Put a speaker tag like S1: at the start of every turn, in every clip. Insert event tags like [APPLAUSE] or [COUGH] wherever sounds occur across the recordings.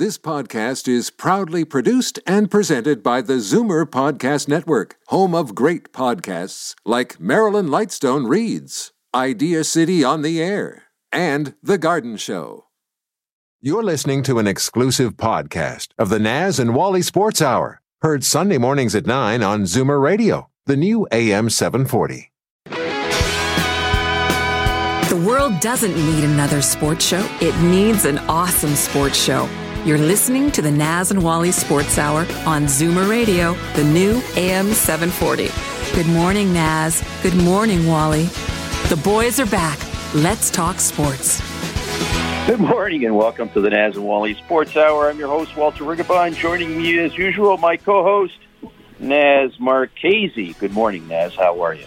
S1: This podcast is proudly produced and presented by the Zoomer Podcast Network, home of great podcasts like Marilyn Lightstone Reads, Idea City on the Air, and The Garden Show. You're listening to an exclusive podcast of the Naz and Wally Sports Hour, heard Sunday mornings at 9 on Zoomer Radio, the new AM 740.
S2: The world doesn't need another sports show, it needs an awesome sports show. You're listening to the Naz and Wally Sports Hour on Zoomer Radio, the new AM 740. Good morning, Naz. Good morning, Wally. The boys are back. Let's talk sports.
S3: Good morning and welcome to the Naz and Wally Sports Hour. I'm your host, Walter Rigabon. Joining me as usual, my co host, Naz Marchese. Good morning, Naz. How are you?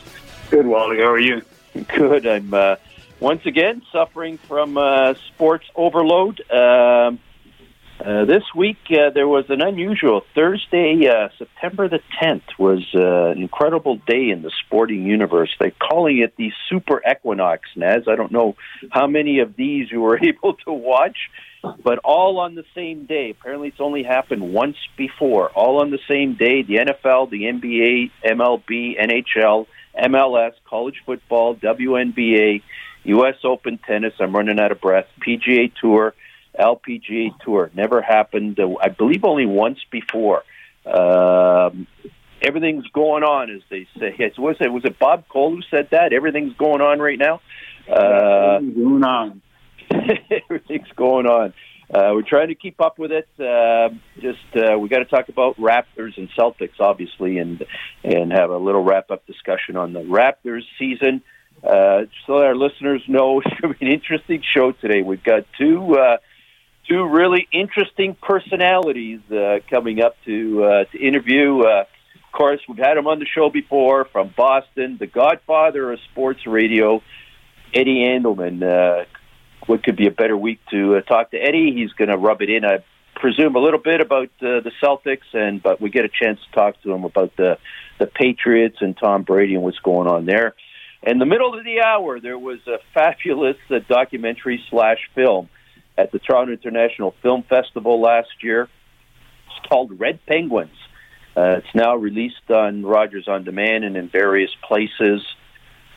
S4: Good, Wally. How are you?
S3: Good. I'm uh, once again suffering from uh, sports overload. Um, uh, this week uh, there was an unusual Thursday, uh, September the 10th was uh, an incredible day in the sporting universe. They're calling it the Super Equinox, Naz. I don't know how many of these you were [LAUGHS] able to watch, but all on the same day. Apparently, it's only happened once before. All on the same day. The NFL, the NBA, MLB, NHL, MLS, college football, WNBA, U.S. Open tennis. I'm running out of breath. PGA Tour LPGA Tour. Never happened, uh, I believe, only once before. Um, everything's going on, as they say. It was it was it Bob Cole who said that? Everything's going on right now.
S4: Uh, going on. [LAUGHS]
S3: everything's going on. Uh, we're trying to keep up with it. Uh, just uh, we got to talk about Raptors and Celtics, obviously, and and have a little wrap up discussion on the Raptors season. Uh, so that our listeners know, it's going to be an interesting show today. We've got two. Uh, two really interesting personalities uh, coming up to uh, to interview. Uh, of course, we've had him on the show before from Boston, the Godfather of sports radio, Eddie Andelman. Uh, what could be a better week to uh, talk to Eddie? He's going to rub it in, I presume, a little bit about uh, the Celtics, and but we get a chance to talk to him about the the Patriots and Tom Brady and what's going on there. In the middle of the hour, there was a fabulous documentary slash film at the Toronto International Film Festival last year. It's called Red Penguins. Uh, it's now released on Rogers on Demand and in various places.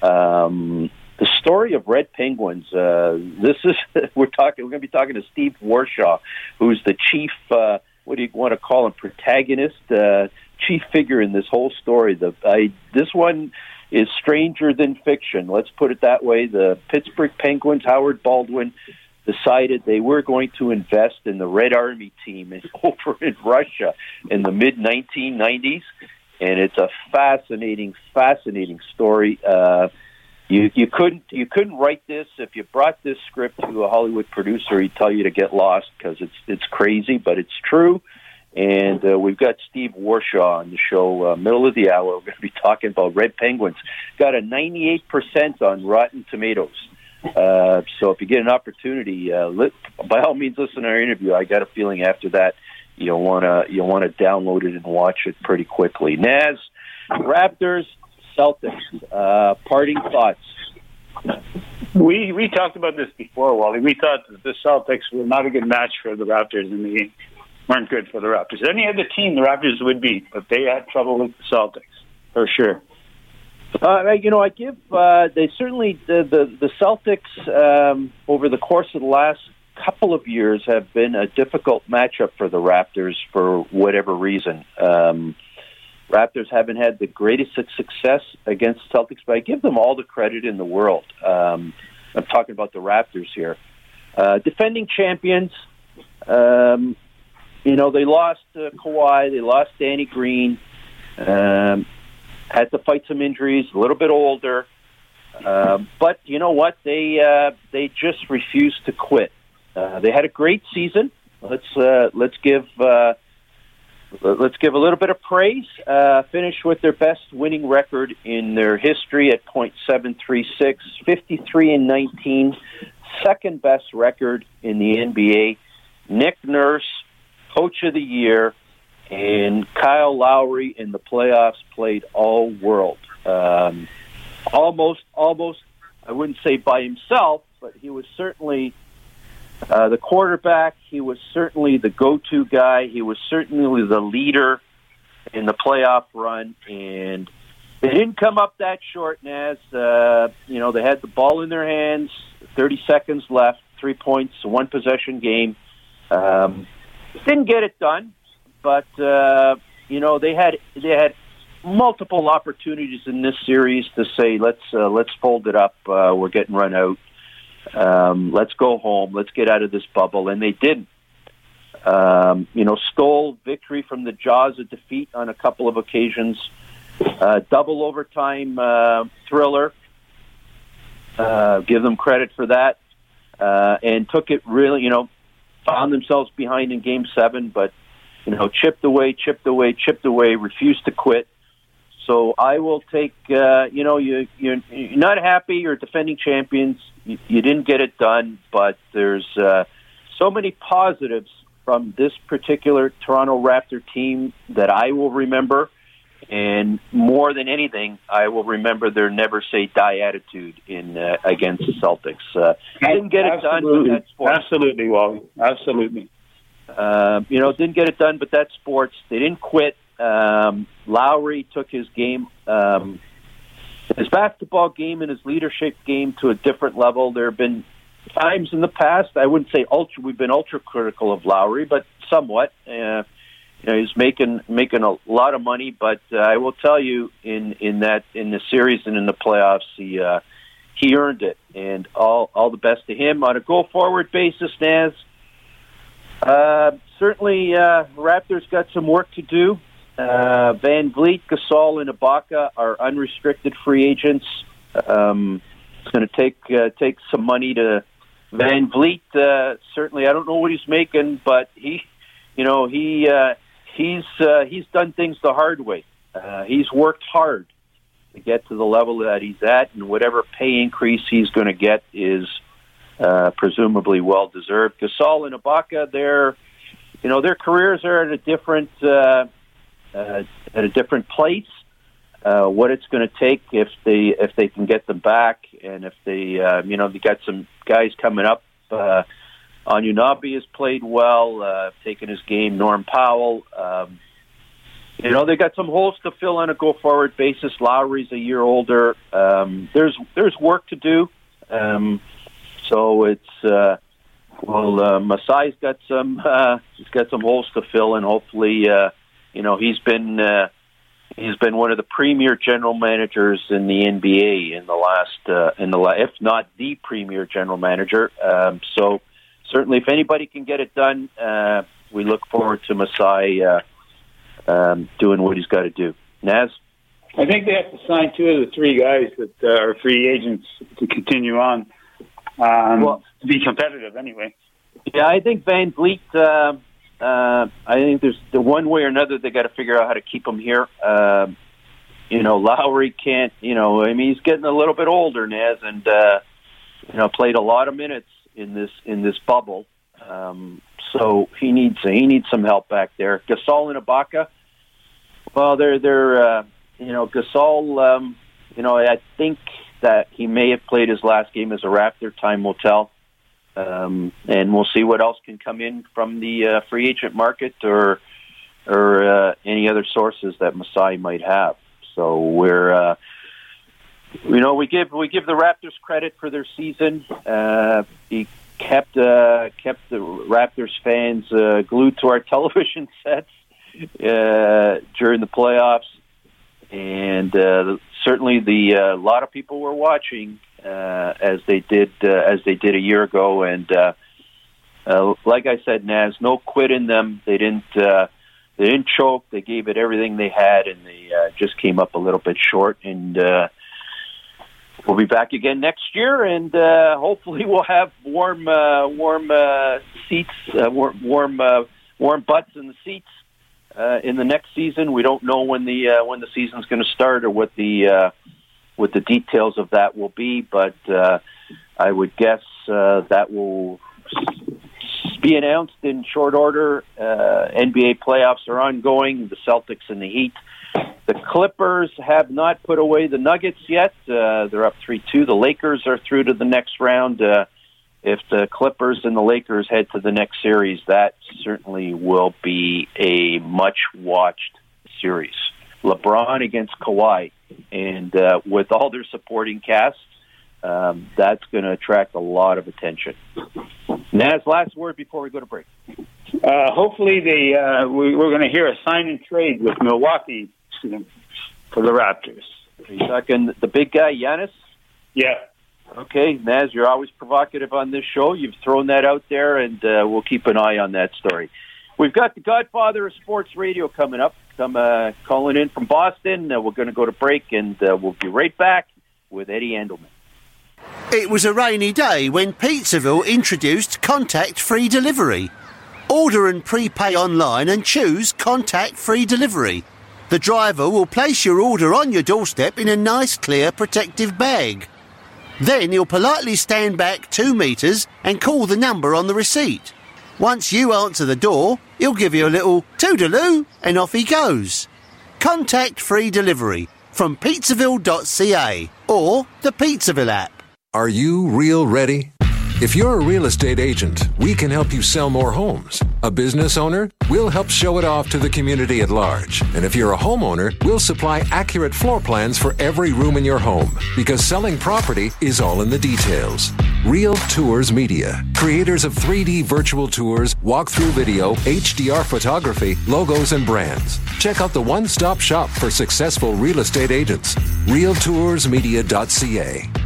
S3: Um, the story of Red Penguins. Uh, this is [LAUGHS] we're talking. We're going to be talking to Steve Warshaw, who's the chief. Uh, what do you want to call him? Protagonist, uh, chief figure in this whole story. The I, this one is stranger than fiction. Let's put it that way. The Pittsburgh Penguins, Howard Baldwin, decided they were going to invest in the Red Army team in, [LAUGHS] over in Russia in the mid 1990s, and it's a fascinating, fascinating story. Uh, you you couldn't you couldn't write this if you brought this script to a Hollywood producer. He'd tell you to get lost because it's it's crazy, but it's true. And uh, we've got Steve Warshaw on the show, uh, middle of the hour. We're going to be talking about Red Penguins. Got a 98% on Rotten Tomatoes. Uh, so if you get an opportunity, uh, li- by all means, listen to our interview. I got a feeling after that you'll want to you'll want to download it and watch it pretty quickly. Naz, Raptors, Celtics. Uh, parting thoughts.
S4: We we talked about this before, Wally. We thought that the Celtics were not a good match for the Raptors, and they weren't good for the Raptors. Any other team the Raptors would be, but they had trouble with the Celtics for sure.
S3: Uh, you know, I give uh, they certainly the the, the Celtics um, over the course of the last couple of years have been a difficult matchup for the Raptors for whatever reason. Um, Raptors haven't had the greatest success against Celtics, but I give them all the credit in the world. Um, I'm talking about the Raptors here, uh, defending champions. Um, you know, they lost uh, Kawhi, they lost Danny Green. Um, had to fight some injuries, a little bit older. Uh, but you know what? They uh, they just refused to quit. Uh, they had a great season. Let's uh, let's give uh, let's give a little bit of praise. Uh, finished with their best winning record in their history at .736, 53 and 19, second best record in the NBA. Nick Nurse, Coach of the Year, and Kyle Lowry in the playoffs played all world. Um, almost, almost, I wouldn't say by himself, but he was certainly Uh, the quarterback, he was certainly the go-to guy. He was certainly the leader in the playoff run, and they didn't come up that short. Naz, uh, you know, they had the ball in their hands, 30 seconds left, three points, one possession game. Um, didn't get it done, but uh, you know they had they had multiple opportunities in this series to say let's uh, let's fold it up. Uh, we're getting run out. Um, let's go home. Let's get out of this bubble, and they didn't. Um, you know, stole victory from the jaws of defeat on a couple of occasions. Uh, double overtime uh, thriller. Uh, give them credit for that, uh, and took it really. You know, found themselves behind in Game Seven, but you know, chipped away, chipped away, chipped away, refused to quit. So I will take. Uh, you know, you you're, you're not happy. You're defending champions. You, you didn't get it done, but there's uh, so many positives from this particular Toronto Raptor team that I will remember. And more than anything, I will remember their never say die attitude in uh, against the Celtics. Uh, didn't get it
S4: Absolutely.
S3: done, but that's sports.
S4: Absolutely, Wally. Absolutely.
S3: Uh, you know, didn't get it done, but that's sports. They didn't quit. Um, Lowry took his game, um, his basketball game and his leadership game to a different level. There have been times in the past, I wouldn't say ultra, we've been ultra critical of Lowry, but somewhat. Uh, you know, he's making making a lot of money, but uh, I will tell you, in in that in the series and in the playoffs, he uh, he earned it, and all all the best to him on a go forward basis. Naz, uh, certainly, uh, Raptors got some work to do. Uh, VanVleet, Gasol, and Ibaka are unrestricted free agents. Um, it's going to take uh, take some money to VanVleet. Uh, certainly, I don't know what he's making, but he, you know, he uh, he's uh, he's done things the hard way. Uh, he's worked hard to get to the level that he's at, and whatever pay increase he's going to get is uh, presumably well deserved. Gasol and Ibaka, their you know their careers are at a different uh, uh, at a different place. Uh, what it's going to take if they if they can get them back, and if they uh, you know they got some guys coming up. Uh, Anunoby has played well, uh, taken his game. Norm Powell, um, you know, they got some holes to fill on a go forward basis. Lowry's a year older. Um, there's there's work to do. Um, so it's uh, well, uh, Masai's got some [LAUGHS] uh, he's got some holes to fill, and hopefully, uh, you know, he's been uh, he's been one of the premier general managers in the NBA in the last uh, in the la- if not the premier general manager. Um, so certainly, if anybody can get it done, uh, we look forward to Masai uh, um, doing what he's got to do. Naz.
S4: I think they have to sign two of the three guys that uh, are free agents to continue on. Um,
S3: Well-
S4: to be competitive, anyway.
S3: Yeah, I think VanVleet. Uh, uh, I think there's the one way or another they got to figure out how to keep him here. Uh, you know, Lowry can't. You know, I mean, he's getting a little bit older, Naz, and uh, you know, played a lot of minutes in this in this bubble. Um, so he needs he needs some help back there. Gasol and Ibaka. Well, they're they're uh, you know Gasol. Um, you know, I think that he may have played his last game as a Raptor. Time will tell. Um, and we'll see what else can come in from the uh, free agent market or or uh, any other sources that Masai might have. So we're uh, you know we give we give the Raptors credit for their season. Uh, he kept uh, kept the Raptors fans uh, glued to our [LAUGHS] television sets uh, during the playoffs, and uh, certainly the a uh, lot of people were watching uh, as they did uh, as they did a year ago. And like I said, Naz, no quit in them. They didn't they didn't choke. They gave it everything they had, and they uh, just came up a little bit short. And uh, we'll be back again next year, and uh, hopefully [LAUGHS] we'll have warm warm seats, warm warm, warm butts in the seats. Uh, in the next season, we don't know when the uh, when the season's going to start or what the uh, what the details of that will be, but uh, I would guess uh, that will be announced in short order. Uh, NBA playoffs are ongoing. The Celtics and the Heat. The Clippers have not put away the Nuggets yet. Uh, they're up three two. The Lakers are through to the next round. Uh, if the Clippers and the Lakers head to the next series, that certainly will be a much watched series. LeBron against Kawhi, and uh, with all their supporting casts, um, that's going to attract a lot of attention. Naz, last word before we go to break.
S4: Uh, hopefully, uh, we, we're going to hear a sign and trade with Milwaukee for the Raptors.
S3: Are you talking the big guy, Giannis?
S4: Yeah.
S3: Okay, Naz, you're always provocative on this show. You've thrown that out there, and uh, we'll keep an eye on that story. We've got the Godfather of Sports Radio coming up. I'm uh, calling in from Boston. Uh, we're going to go to break, and uh, we'll be right back with Eddie Andelman.
S5: It was a rainy day when Pizzaville introduced contact free delivery. Order and prepay online and choose contact free delivery. The driver will place your order on your doorstep in a nice, clear, protective bag. Then you'll politely stand back two metres and call the number on the receipt. Once you answer the door, he'll give you a little toodaloo and off he goes. Contact free delivery from pizzaville.ca or the Pizzaville app.
S1: Are you real ready? If you're a real estate agent, we can help you sell more homes. A business owner, we'll help show it off to the community at large. And if you're a homeowner, we'll supply accurate floor plans for every room in your home because selling property is all in the details. Real Tours Media, creators of 3D virtual tours, walkthrough video, HDR photography, logos, and brands. Check out the one stop shop for successful real estate agents. RealToursMedia.ca.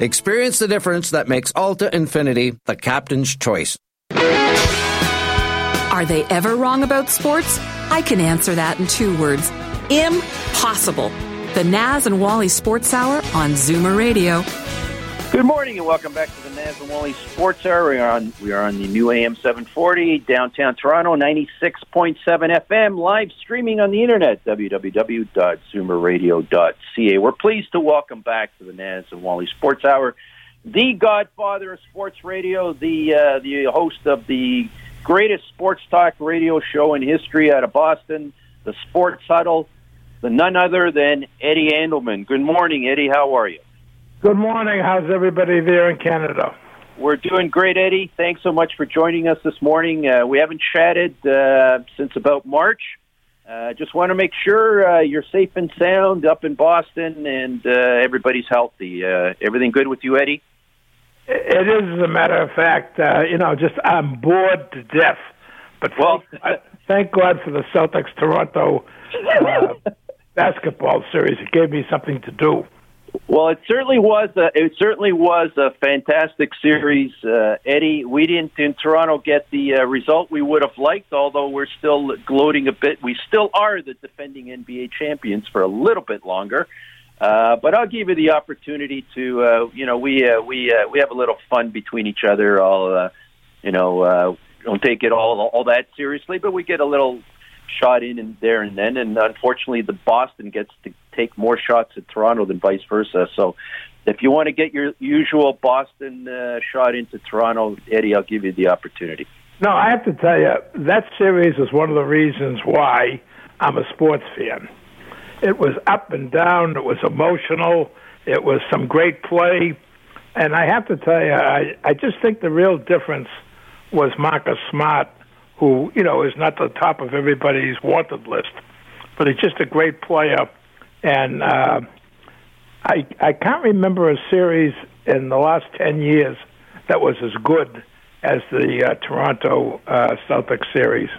S6: Experience the difference that makes Alta Infiniti the captain's choice.
S2: Are they ever wrong about sports? I can answer that in two words impossible. The Naz and Wally Sports Hour on Zoomer Radio.
S3: Good morning and welcome back to the Wally Sports Hour. We are on we are on the new AM 740 downtown Toronto 96.7 FM live streaming on the internet www.zoomerradio.ca. We're pleased to welcome back to the Wally Sports Hour the Godfather of Sports Radio, the uh, the host of the greatest sports talk radio show in history out of Boston, the Sports Huddle, the none other than Eddie Andelman. Good morning, Eddie. How are you?
S7: Good morning. How's everybody there in Canada?
S3: We're doing great, Eddie. Thanks so much for joining us this morning. Uh, we haven't chatted uh, since about March. Uh, just want to make sure uh, you're safe and sound up in Boston and uh, everybody's healthy. Uh, everything good with you, Eddie?
S7: It is, as a matter of fact. Uh, you know, just I'm bored to death. But
S3: well,
S7: thank, thank God for the Celtics Toronto [LAUGHS] basketball series. It gave me something to do.
S3: Well, it certainly was. A, it certainly was a fantastic series, uh, Eddie. We didn't in Toronto get the uh, result we would have liked, although we're still gloating a bit. We still are the defending NBA champions for a little bit longer. Uh, but I'll give you the opportunity to, uh, you know, we uh, we uh, we have a little fun between each other. I'll, uh, you know, uh, don't take it all all that seriously, but we get a little shot in and there and then. And unfortunately, the Boston gets to take more shots at Toronto than vice versa. So, if you want to get your usual Boston uh, shot into Toronto, Eddie, I'll give you the opportunity.
S7: No, I have to tell you that series is one of the reasons why I'm a sports fan. It was up and down. It was emotional. It was some great play. And I have to tell you, I, I just think the real difference was Marcus Smart, who, you know, is not the top of everybody's wanted list, but he's just a great player. And uh, I, I can't remember a series in the last 10 years that was as good as the uh, Toronto uh, Celtics series.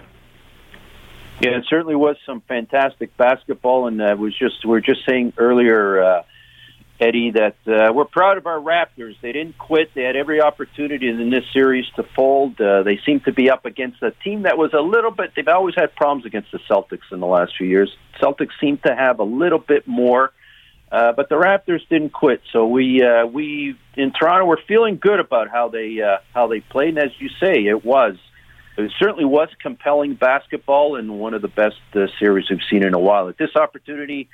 S3: Yeah, it certainly was some fantastic basketball, and uh, was just we were just saying earlier, uh, Eddie, that uh, we're proud of our Raptors. They didn't quit. They had every opportunity in this series to fold. Uh, they seem to be up against a team that was a little bit. They've always had problems against the Celtics in the last few years. Celtics seem to have a little bit more. Uh, but the Raptors didn't quit, so we uh, we in Toronto we're feeling good about how they uh, how they played. And as you say, it was it certainly was compelling basketball and one of the best uh, series we've seen in a while. At this opportunity,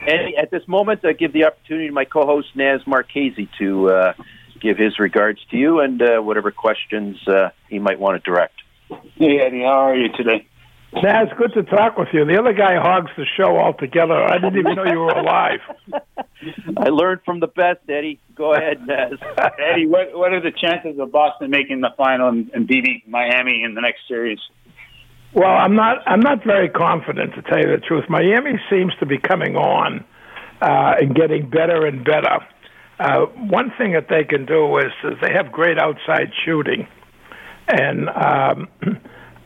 S3: and at this moment, I give the opportunity to my co-host Naz Marchese to uh, give his regards to you and uh, whatever questions uh, he might want to direct.
S4: Hey Eddie, how are you today?
S7: Naz, good to talk with you. The other guy hogs the show altogether. I didn't even know you were alive. [LAUGHS]
S3: I learned from the best, Eddie. Go ahead, Naz. [LAUGHS]
S4: Eddie, what what are the chances of Boston making the final and, and beating Miami in the next series?
S7: Well, I'm not. I'm not very confident to tell you the truth. Miami seems to be coming on uh, and getting better and better. Uh, one thing that they can do is, is they have great outside shooting, and um,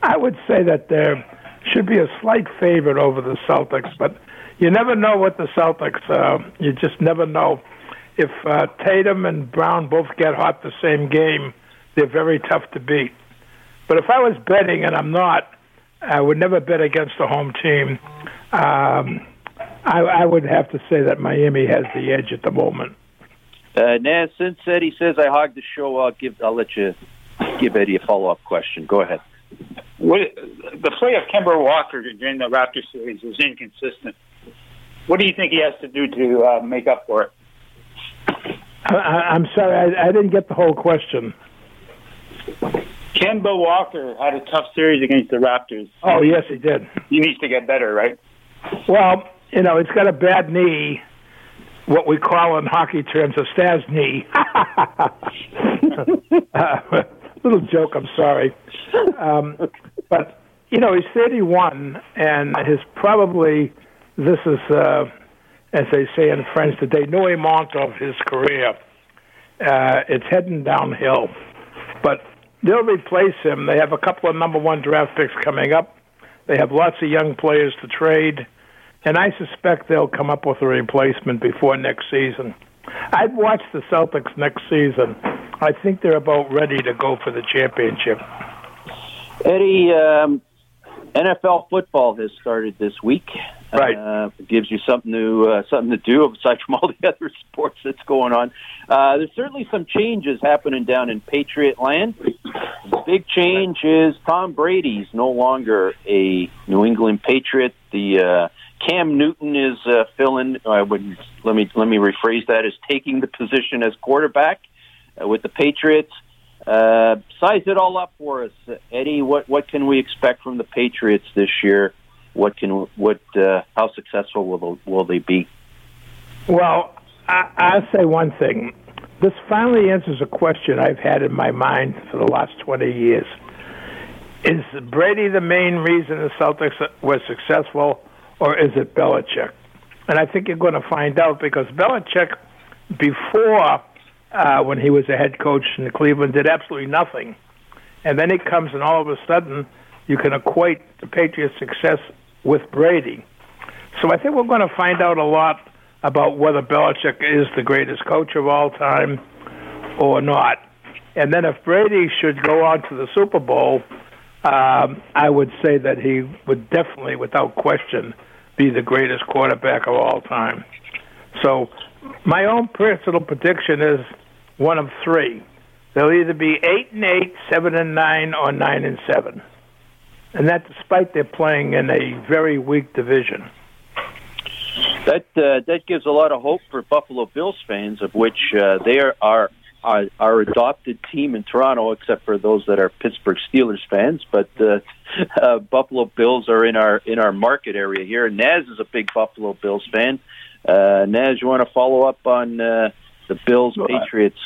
S7: I would say that they're should be a slight favorite over the Celtics, but you never know what the Celtics. Uh, you just never know. If uh, Tatum and Brown both get hot the same game, they're very tough to beat. But if I was betting, and I'm not, I would never bet against the home team. Um, I, I would have to say that Miami has the edge at the moment.
S3: Uh, Naz, since Eddie says I hogged the show, I'll give I'll let you give Eddie a follow up question. Go ahead.
S4: What, the play of Kemba Walker during the Raptor series was inconsistent. What do you think he has to do to uh, make up for it?
S7: I, I'm sorry, I, I didn't get the whole question.
S4: Kemba Walker had a tough series against the Raptors.
S7: Oh, yes, he did.
S4: He needs to get better, right?
S7: Well, you know, he's got a bad knee, what we call in hockey terms a Stas knee. [LAUGHS] uh, little joke, I'm sorry. Um, but, you know, he's 31, and his probably, this is, uh, as they say in French, the denouement of his career. Uh, it's heading downhill. But they'll replace him. They have a couple of number one draft picks coming up. They have lots of young players to trade. And I suspect they'll come up with a replacement before next season. I'd watch the Celtics next season. I think they're about ready to go for the championship.
S3: Eddie, um, NFL football has started this week.
S7: Right,
S3: uh, gives you something to uh, something to do aside from [LAUGHS] all the other sports that's going on. Uh, there's certainly some changes happening down in Patriot land. The big change is Tom Brady's no longer a New England Patriot. The uh, Cam Newton is uh, filling. I would let me let me rephrase that is taking the position as quarterback uh, with the Patriots. Uh, size it all up for us, Eddie. What what can we expect from the Patriots this year? What can what uh, how successful will will they be?
S7: Well, I, I'll say one thing. This finally answers a question I've had in my mind for the last 20 years. Is Brady the main reason the Celtics were successful, or is it Belichick? And I think you're going to find out because Belichick, before uh, when he was a head coach in Cleveland, did absolutely nothing. And then he comes, and all of a sudden, you can equate the Patriots' success with Brady. So I think we're going to find out a lot about whether Belichick is the greatest coach of all time or not. And then if Brady should go on to the Super Bowl, um, I would say that he would definitely, without question, be the greatest quarterback of all time. So my own personal prediction is one of three. They'll either be eight and eight, seven and nine, or nine and seven and that despite they're playing in a very weak division.
S3: That uh, that gives a lot of hope for Buffalo Bills fans, of which uh, they are our, our our adopted team in Toronto, except for those that are Pittsburgh Steelers fans. But uh, uh, Buffalo Bills are in our in our market area here. Naz is a big Buffalo Bills fan. Uh, Naz, you want to follow up on uh, the Bills Patriots?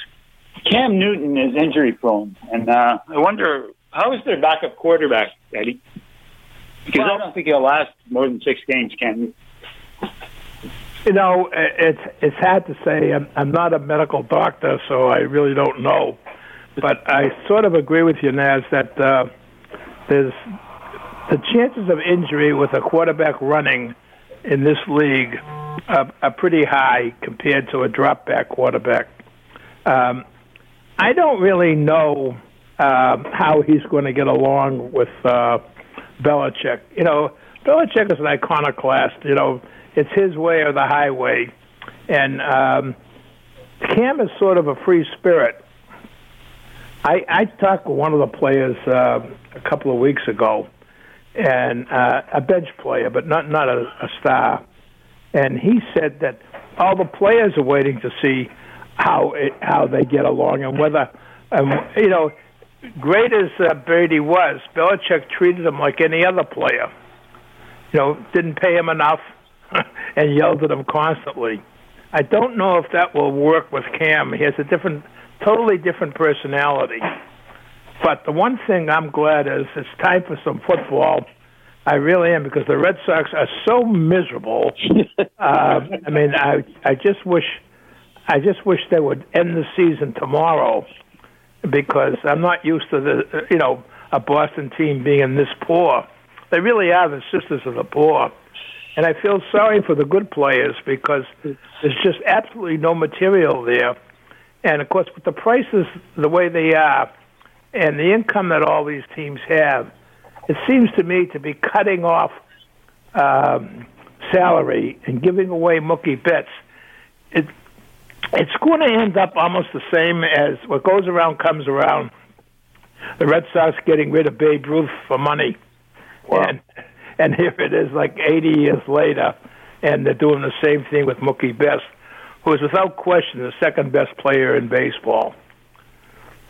S4: Cam Newton is injury prone, and uh, I wonder how is their backup quarterback, Eddie? Because well, I don't think he'll last more than six games, can he?
S7: You know, it's it's hard to say. I'm, I'm not a medical doctor, so I really don't know. but I sort of agree with you, Naz, that uh, there's the chances of injury with a quarterback running in this league are, are pretty high compared to a drop back quarterback. Um, I don't really know uh, how he's going to get along with uh, Belichick. You know, Belichick is an iconoclast. You know, it's his way or the highway, and um, Cam is sort of a free spirit. I, I talked with one of the players uh, a couple of weeks ago, and uh, a bench player, but not not a, a star. And he said that all the players are waiting to see how it, how they get along and whether, um, you know, great as uh, Brady was, Belichick treated him like any other player. You know, didn't pay him enough [LAUGHS] and yelled at him constantly. I don't know if that will work with Cam. He has a different, totally different personality. But the one thing I'm glad is it's time for some football. I really am because the Red Sox are so miserable. uh, [LAUGHS] I mean, I I just wish I just wish they would end the season tomorrow because I'm not used to the you know a Boston team being this poor. They really are the sisters of the poor, and I feel sorry for the good players because there's just absolutely no material there. And of course, with the prices the way they are, and the income that all these teams have, it seems to me to be cutting off um, salary and giving away Mookie Betts. It, it's going to end up almost the same as what goes around comes around. The Red Sox getting rid of Babe Ruth for money, wow. and and here it is, like 80 years later, and they're doing the same thing with Mookie Betts, who is without question the second best player in baseball.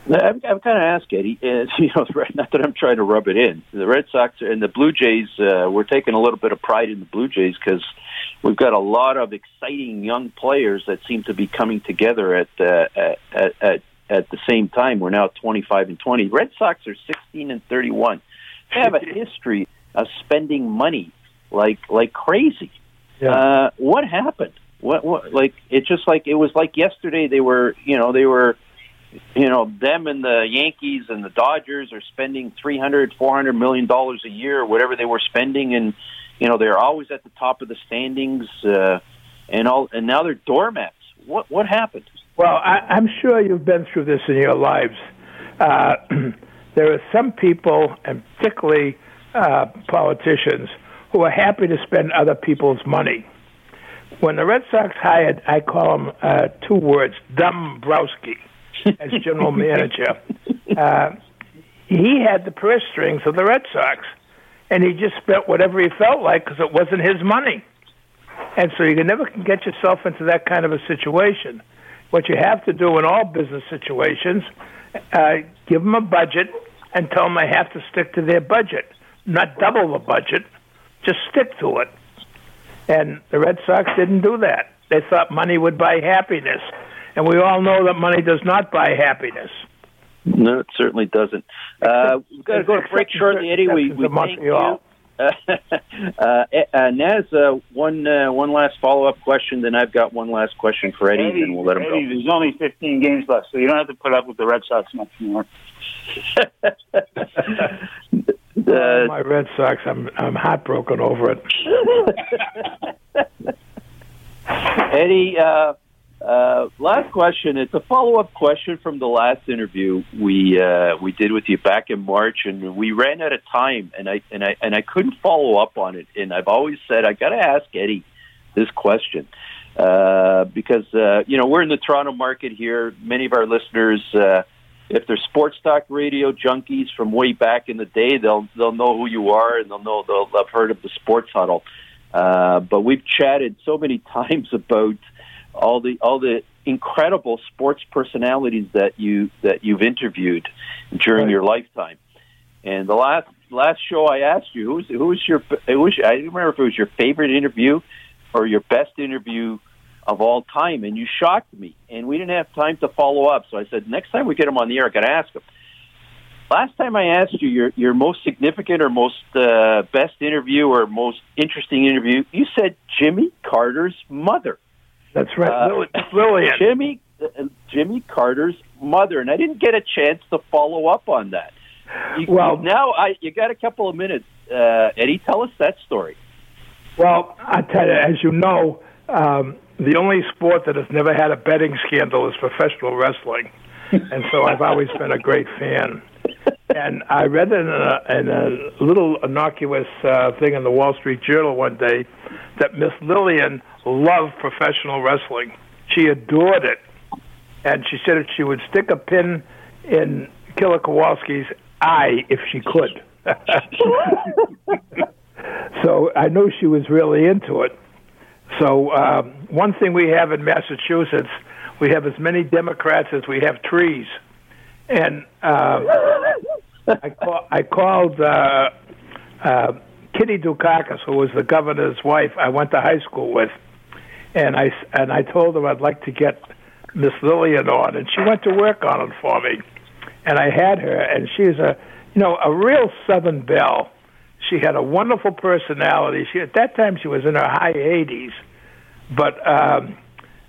S3: I've, I've kind of asked Eddie, uh, [LAUGHS] you know, not that I'm trying to rub it in. The Red Sox and the Blue Jays, uh, we're taking a little bit of pride in the Blue Jays because we've got a lot of exciting young players that seem to be coming together at uh, at, at at the same time. We're now 25 and 20. Red Sox are 16 and 31. They have a [LAUGHS] history of spending money like like crazy. Yeah. Uh, what happened? What what like it just like it was like yesterday. They were you know they were you know them and the Yankees and the Dodgers are spending three hundred, four hundred million dollars a year, whatever they were spending, and you know they're always at the top of the standings, uh, and all, and now they're doormats. What what happened?
S7: Well, I, I'm sure you've been through this in your lives. Uh, [CLEARS THROAT] there are some people, and particularly uh, politicians, who are happy to spend other people's money. When the Red Sox hired, I call him uh, two words, Dombrowski as general [LAUGHS] manager, uh, he had the purse strings of the Red Sox, and he just spent whatever he felt like because it wasn't his money. And so you can never can get yourself into that kind of a situation. What you have to do in all business situations, uh, give them a budget and tell them they have to stick to their budget, not double the budget, just stick to it. And the Red Sox didn't do that. They thought money would buy happiness and we all know that money does not buy happiness.
S3: No, it certainly doesn't. Uh, we've got to go to break shortly, Eddie. We, we thank you. [LAUGHS] uh, uh, uh, Naz, uh, one uh, one last follow up question. Then I've got one last question for Eddie, Eddie and we'll let him
S4: Eddie, go. There's only 15 games left, so you don't have to put up with the Red Sox much more. [LAUGHS]
S7: uh, my Red Sox, I'm I'm heartbroken over it. [LAUGHS]
S3: Eddie, uh, last question. It's a follow up question from the last interview we uh, we did with you back in March, and we ran out of time, and I and I and I couldn't follow up on it. And I've always said I got to ask Eddie this question uh, because uh, you know we're in the Toronto market here. Many of our listeners, uh, if they're sports talk radio junkies from way back in the day, they'll they'll know who you are, and they'll know they'll have heard of the Sports Huddle. Uh, but we've chatted so many [LAUGHS] times about all the all the incredible sports personalities that you that you've interviewed during right. your lifetime. And the last last show I asked you, who was who was your it was I don't remember if it was your favorite interview or your best interview of all time, and you shocked me. And we didn't have time to follow up, so I said next time we get him on the air, I got to ask him. Last time I asked you your your most significant or most uh, best interview or most interesting interview, you said Jimmy Carter's mother.
S7: That's right, uh, Lillian.
S3: Jimmy Jimmy Carter's mother, and I didn't get a chance to follow up on that. You,
S7: Well-
S3: now I you got a couple of minutes, uh, Eddie. Tell us that story.
S7: Well, I tell you, as you know, um, the only sport that has never had a betting scandal is professional wrestling, and so I've always been a great fan. And I read in a, in a little innocuous uh, thing in the Wall Street Journal one day that Miss Lillian loved professional wrestling. She adored it, and she said that she would stick a pin in Killer Kowalski's eye if she could. [LAUGHS] so I knew she was really into it. So um, one thing we have in Massachusetts, we have as many Democrats as we have trees, and uh, I, call, I called uh, uh, Kitty Dukakis, who was the governor's wife. I went to high school with, and I and I told her I'd like to get Miss Lillian on, and she went to work on it for me, and I had her, and she's a you know a real Southern belle. She had a wonderful personality. She at that time she was in her high 80s, but um,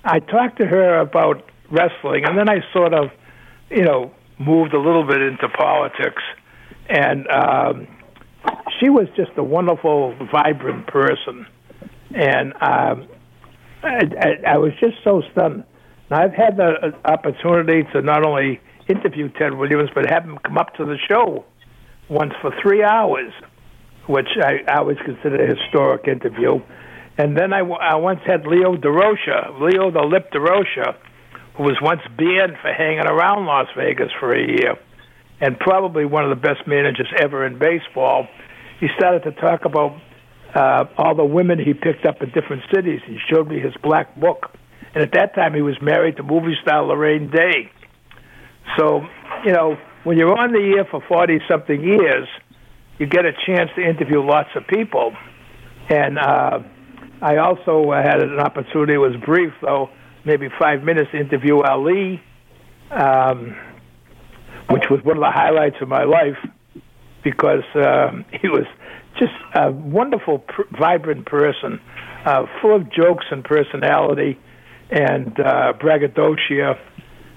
S7: I talked to her about wrestling, and then I sort of, you know, moved a little bit into politics, and um, she was just a wonderful, vibrant person, and um, I, I, I was just so stunned. Now I've had the uh, opportunity to not only interview Ted Williams, but have him come up to the show once for three hours which I, I always consider a historic interview. And then I, I once had Leo Durocher, Leo the Lip Durocher, who was once banned for hanging around Las Vegas for a year, and probably one of the best managers ever in baseball. He started to talk about uh, all the women he picked up in different cities. He showed me his black book. And at that time, he was married to movie star Laraine Day. So, you know, when you're on the air for 40 something years, you get a chance to interview lots of people. And uh, I also had an opportunity, it was brief though, maybe five minutes interview Ali, um, which was one of the highlights of my life because um, [LAUGHS] he was just a wonderful, pr- vibrant person, uh, full of jokes and personality and uh, braggadocio.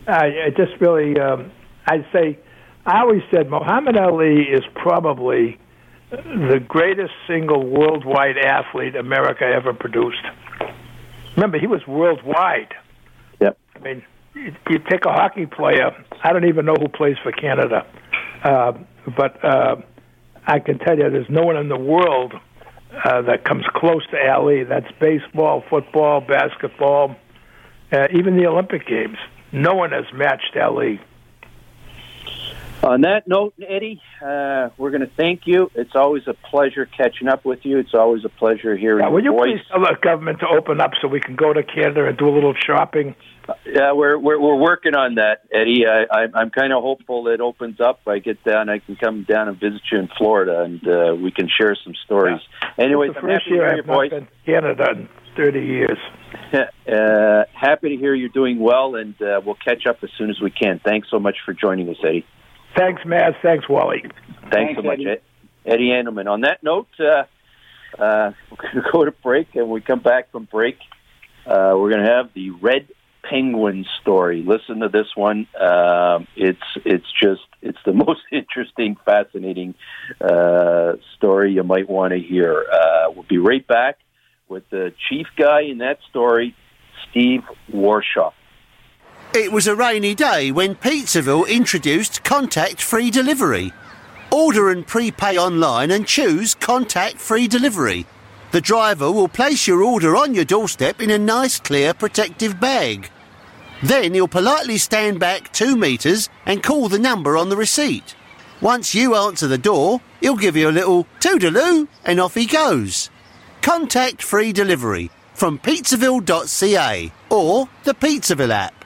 S7: I, I just really, um, I'd say, I always said Muhammad Ali is probably the greatest single worldwide athlete America ever produced. Remember, he was worldwide.
S3: Yep.
S7: I mean, you, you take a hockey player. I don't even know who plays for Canada, uh, but uh, I can tell you, there's no one in the world uh, that comes close to Ali. That's baseball, football, basketball, uh, even the Olympic Games. No one has matched Ali.
S3: On that note, Eddie, uh, we're going to thank you. It's always a pleasure catching up with you. It's always a pleasure hearing
S7: Yeah, will you
S3: voice.
S7: please tell the government to open up so we can go to Canada and do a little shopping?
S3: Yeah, we're we're we're working on that, Eddie. I, I, I'm kind of hopeful it opens up. I get down, I can come down and visit you in Florida, and uh, we can share some stories. Anyways,
S7: it's the
S3: I'm happy to hear your
S7: I've
S3: voice.
S7: Canada in 30 years. [LAUGHS]
S3: uh, happy to hear you're doing well, and uh, we'll catch up as soon as we can. Thanks so much for joining us, Eddie.
S7: Thanks, Matt. Thanks, Wally.
S3: Thanks,
S4: Thanks,
S3: so much,
S4: Eddie.
S3: Ed- Eddie Andelman. On that note, uh, uh, [LAUGHS] we're going to go to break, and when we come back from break, uh, we're going to have the Red Penguin story. Listen to this one. Um it's it's just it's the [LAUGHS] most interesting, fascinating uh, story you might want to hear. Uh, we'll be right back with the chief guy in that story, Steve Warshaw.
S5: It was a rainy day when Pizzaville introduced contact free delivery. Order and prepay online and choose contact free delivery. The driver will place your order on your doorstep in a nice, clear, protective bag. Then he'll politely stand back two metres and call the number on the receipt. Once you answer the door, he'll give you a little toodaloo and off he goes. Contact free delivery from pizzaville.ca or the Pizzaville app.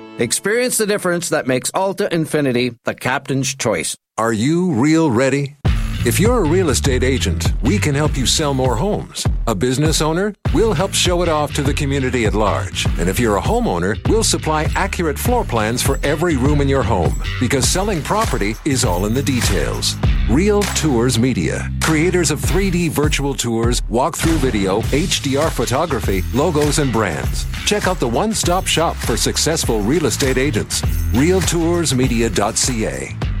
S6: Experience the difference that makes Alta Infiniti the captain's choice.
S1: Are you real ready? If you're a real estate agent, we can help you sell more homes. A business owner, we'll help show it off to the community at large. And if you're a homeowner, we'll supply accurate floor plans for every room in your home because selling property is all in the details. Real Tours Media, creators of 3D virtual tours, walkthrough video, HDR photography, logos, and brands. Check out the one stop shop for successful real estate agents. RealToursMedia.ca.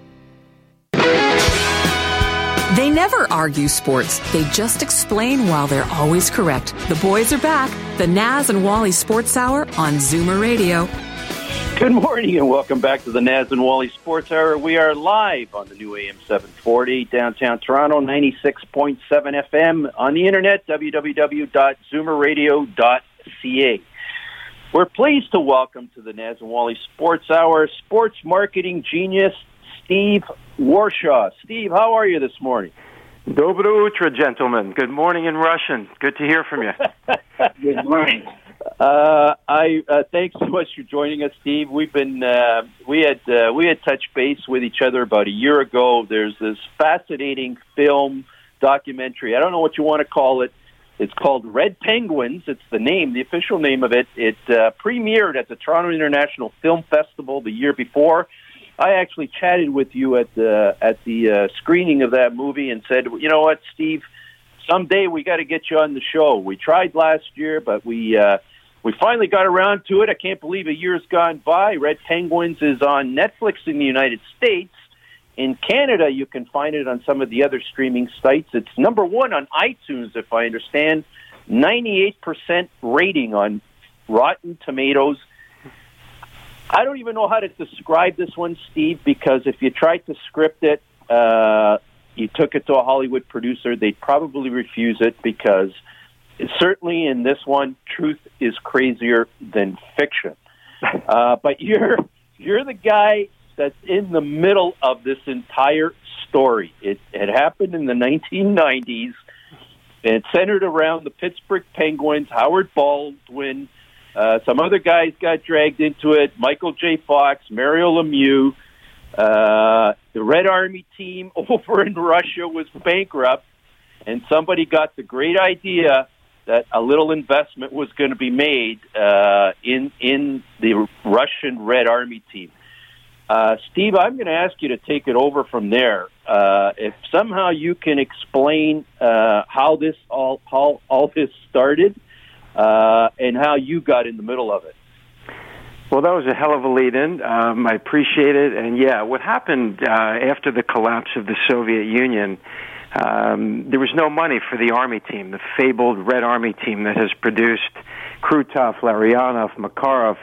S2: They never argue sports. They just explain while they're always correct. The boys are back. The Naz and Wally Sports Hour on Zoomer Radio.
S3: Good morning and welcome back to the Naz and Wally Sports Hour. We are live on the new AM 740 downtown Toronto, 96.7 FM on the internet, www.zoomerradio.ca. We're pleased to welcome to the Naz and Wally Sports Hour sports marketing genius Steve Warshaw. Steve, how are you this morning?
S8: Dobro utra, gentlemen. Good morning in Russian. Good to hear from you. [LAUGHS]
S4: Good morning.
S3: Uh, I uh, thanks so much for joining us, Steve. We've been uh, we had uh, we had touched base with each other about a year ago. There's this fascinating film documentary. I don't know what you want to call it. It's called Red Penguins. It's the name, the official name of it. It uh, premiered at the Toronto International Film Festival the year before. I actually chatted with you at the at the uh, screening of that movie and said, you know what, Steve, someday we got to get you on the show. We tried last year, but we uh, we finally got around to it. I can't believe a year's gone by. Red Penguins is on Netflix in the United States. In Canada, you can find it on some of the other streaming sites. It's number one on iTunes, if I understand. 98% rating on Rotten Tomatoes. I don't even know how to describe this one, Steve, because if you tried to script it, uh, you took it to a Hollywood producer, they'd probably refuse it because certainly in this one, truth is crazier than fiction. [LAUGHS] Uh, but you're you're the guy that's in the middle of this entire story. It, it happened in the 1990s. And it centered around the Pittsburgh Penguins, Howard Baldwin, uh, some other guys got dragged into it. Michael J. Fox, Mario Lemieux. Uh, the Red Army team [LAUGHS] over in Russia was bankrupt, and somebody got the great idea that a little investment was going to be made uh, in in the Russian Red Army team. Uh, Steve, I'm going to ask you to take it over from there. Uh, if somehow you can explain uh, how this all how all this started, uh, and how you got in the middle of it.
S8: Well, that was a hell of a lead in. Um, I appreciate it. And yeah, what happened uh, after the collapse of the Soviet Union, um, there was no money for the Army team, the fabled Red Army team that has produced Krutov, Larionov, Makarov,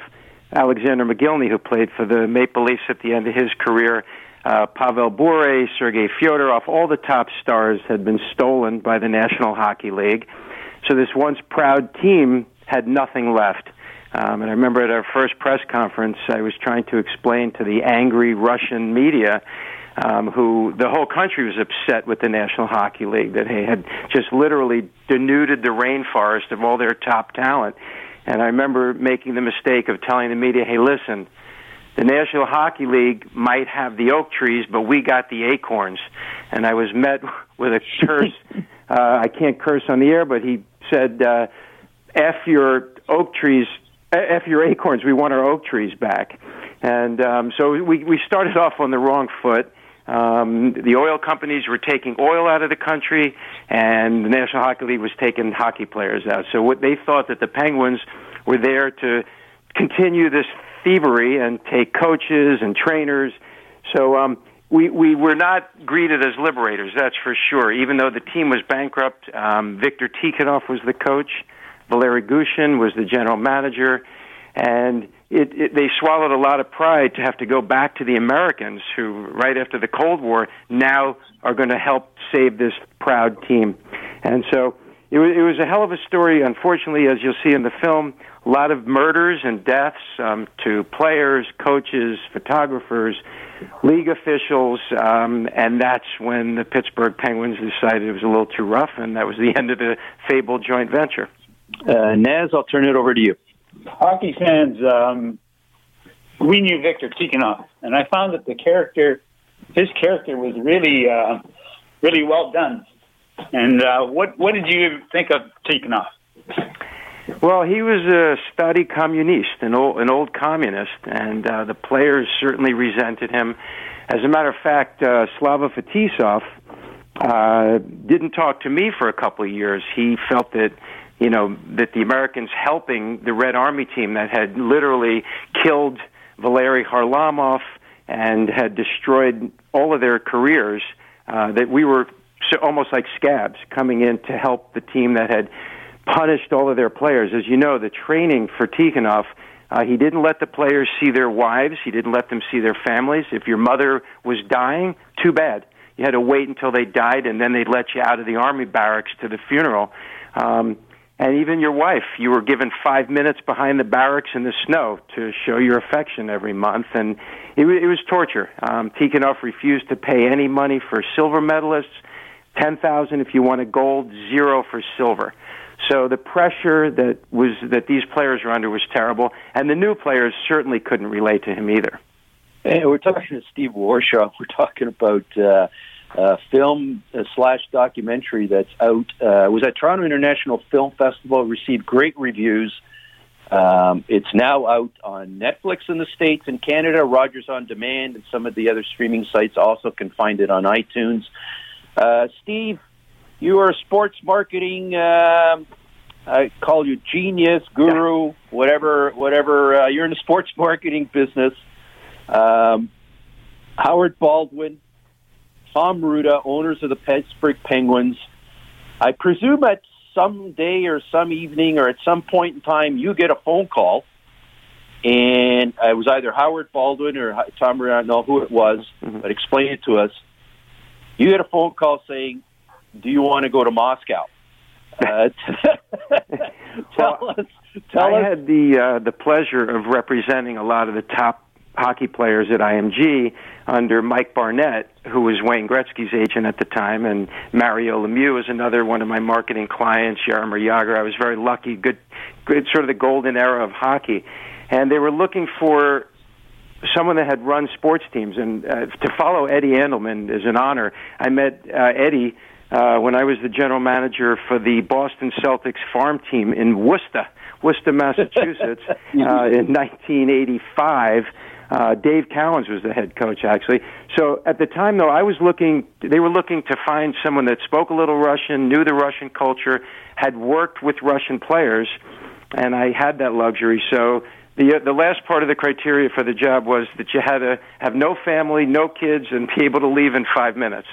S8: Alexander Mogilny, who played for the Maple Leafs at the end of his career, uh, Pavel Bure, Sergei Fedorov, all the top stars had been stolen by the National Hockey League. So this once proud team had nothing left. Um, and I remember at our first press conference, I was trying to explain to the angry Russian media um, who the whole country was upset with the National Hockey League that they had just literally denuded the rainforest of all their top talent. And I remember making the mistake of telling the media, "Hey, listen, the National Hockey League might have the oak trees, but we got the acorns." And I was met [LAUGHS] with a curse. [LAUGHS] uh, I can't curse on the air, but he said, uh, "F your oak trees, f your acorns. We want our oak trees back." And um, so we we started off on the wrong foot. Um, the oil companies were taking oil out of the country, and the National Hockey League was taking hockey players out. So what they thought that the Penguins were there to continue this thievery and take coaches and trainers. So um, we we were not greeted as liberators, that's for sure. Even though the team was bankrupt, um, Viktor Tikhonov was the coach, Valery Gushin was the general manager, and it, it, they swallowed a lot of pride to have to go back to the Americans, who right after the Cold War now are going to help save this proud team, and so it was, it was a hell of a story. Unfortunately, as you'll see in the film, a lot of murders and deaths um, to players, coaches, photographers, league officials, um, and that's when the Pittsburgh Penguins decided it was a little too rough, and that was the [LAUGHS] end of the fabled joint venture.
S3: Uh, Naz, I'll turn it over to you.
S4: Hockey fans, um, we knew Victor Tikhonov, and I found that the character, his character, was really, uh, really well done. And uh, what what did you think of Tikhonov?
S8: Well, he was a study communist, an old, an old communist, and uh, the players certainly resented him. As a matter of fact, uh, Slava Fetisov uh, didn't talk to me for a couple of years. He felt that you know that the Americans helping the Red Army team that had literally killed Valery Kharlamov and had destroyed all of their careers, uh, that we were so almost like scabs coming in to help the team that had punished all of their players. As you know, the training for Tikhonov, uh, he didn't let the players see their wives. He didn't let them see their families. If your mother was dying, too bad. You had to wait until they died, and then they'd let you out of the army barracks to the funeral. Um, and even your wife, you were given five minutes behind the barracks in the snow to show your affection every month, and it, it was torture. Um, Tikhonov refused to pay any money for silver medalists ten thousand if you wanted gold, zero for silver. So the pressure that was that these players were under was terrible, and the new players certainly couldn't relate to him either.
S3: Hey, we're talking to Steve Warshaw. [LAUGHS] We're talking about uh, a film uh, slash documentary that's out. Uh, was at Toronto International Film Festival. Received great reviews. Um, it's now out on Netflix in the States and Canada, Rogers on Demand, and some of the other streaming sites also can find it on iTunes. Uh, Steve, you are a sports marketing. Uh, I call you genius, guru, whatever, whatever. Uh, you're in the sports [LAUGHS] marketing business. Um, Howard Baldwin, Tom Ruta, owners of the Pittsburgh Penguins. I presume at some day or some evening or at some point in time, you get a phone call, and it was either Howard Baldwin or Tom Ruta. I don't know who it was, mm-hmm. but explain it to us you get a phone call saying, "Do you want to go to Moscow?" [LAUGHS] Uh, [LAUGHS] tell
S8: well,
S3: us. Tell
S8: I
S3: us.
S8: had the uh, the pleasure of representing a lot of the top hockey players at IMG under Mike Barnett, who was Wayne Gretzky's agent at the time, and Mario Lemieux was another one of my marketing clients. Jaromir Jagr. I was very lucky. Good, good, sort of the golden era of hockey, and they were looking for someone that had run sports teams, and uh, to follow Eddie Andelman is an honor. I met uh, Eddie uh, when I was the general manager for the Boston Celtics farm team in Worcester, Worcester, Massachusetts, [LAUGHS] uh, in 1985. Uh, Dave Cowens was the head coach, actually. So at the time, though, I was looking. They were looking to find someone that spoke a little Russian, knew the Russian culture, had worked with Russian players, and I had that luxury. So the uh, the last part of the criteria for the job was that you had to have no family, no kids, and be able to leave in five minutes.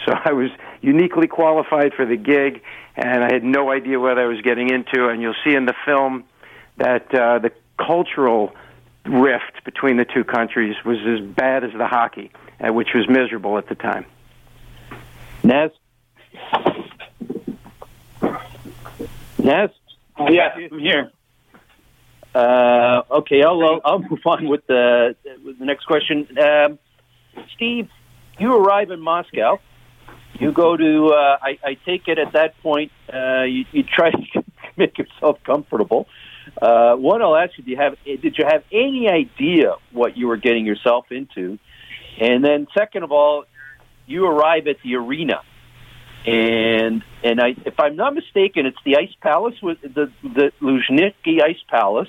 S8: [LAUGHS] So I was uniquely qualified for the gig, and I had no idea what I was getting into. And you'll see in the film that uh, the cultural rift between the two countries was as bad as the hockey, uh, which was miserable at the time.
S3: Naz? Naz?
S4: Yeah, I'm here.
S3: Uh, okay, I'll, I'll, I'll move on with the with the next question. Um, Steve, you arrive in Moscow. You go to. Uh, I, I take it at that point. Uh, you, you try to [LAUGHS] make yourself comfortable. Uh, one, I'll ask you: Do you have? Did you have any idea what you were getting yourself into? And then, second of all, you arrive at the arena, and and I, if I'm not mistaken, it's the Ice Palace with the the Luzhniki Ice Palace,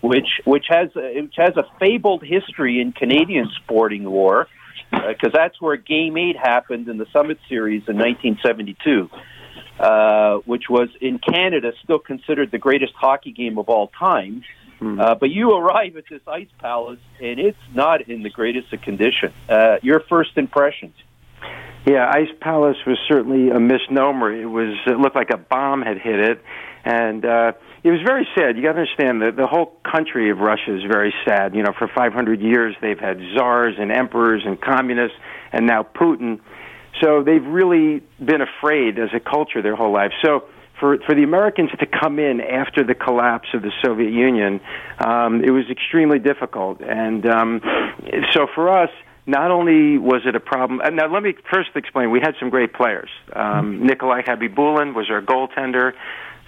S3: which which has a, which has a fabled history in Canadian sporting lore, because uh, that's where Game Eight happened in the Summit Series in 1972. Uh, which was in Canada still considered the greatest hockey game of all time. Hmm. Uh, but you arrive at this ice palace, and it's not in the greatest of condition. Uh, your first impressions?
S8: Yeah, Ice Palace was certainly a misnomer. It was it looked like a bomb had hit it, and uh, it was very sad. You got to understand that the whole country of Russia is very sad. You know, for 500 years they've had czars and emperors and communists, and now Putin. So they've really been afraid as a culture their whole life. So for for the Americans to come in after the collapse of the Soviet Union, um, it was extremely difficult. And um, so for us, not only was it a problem. Now let me first explain. We had some great players. Um, Nikolai Khabibulin was our goaltender.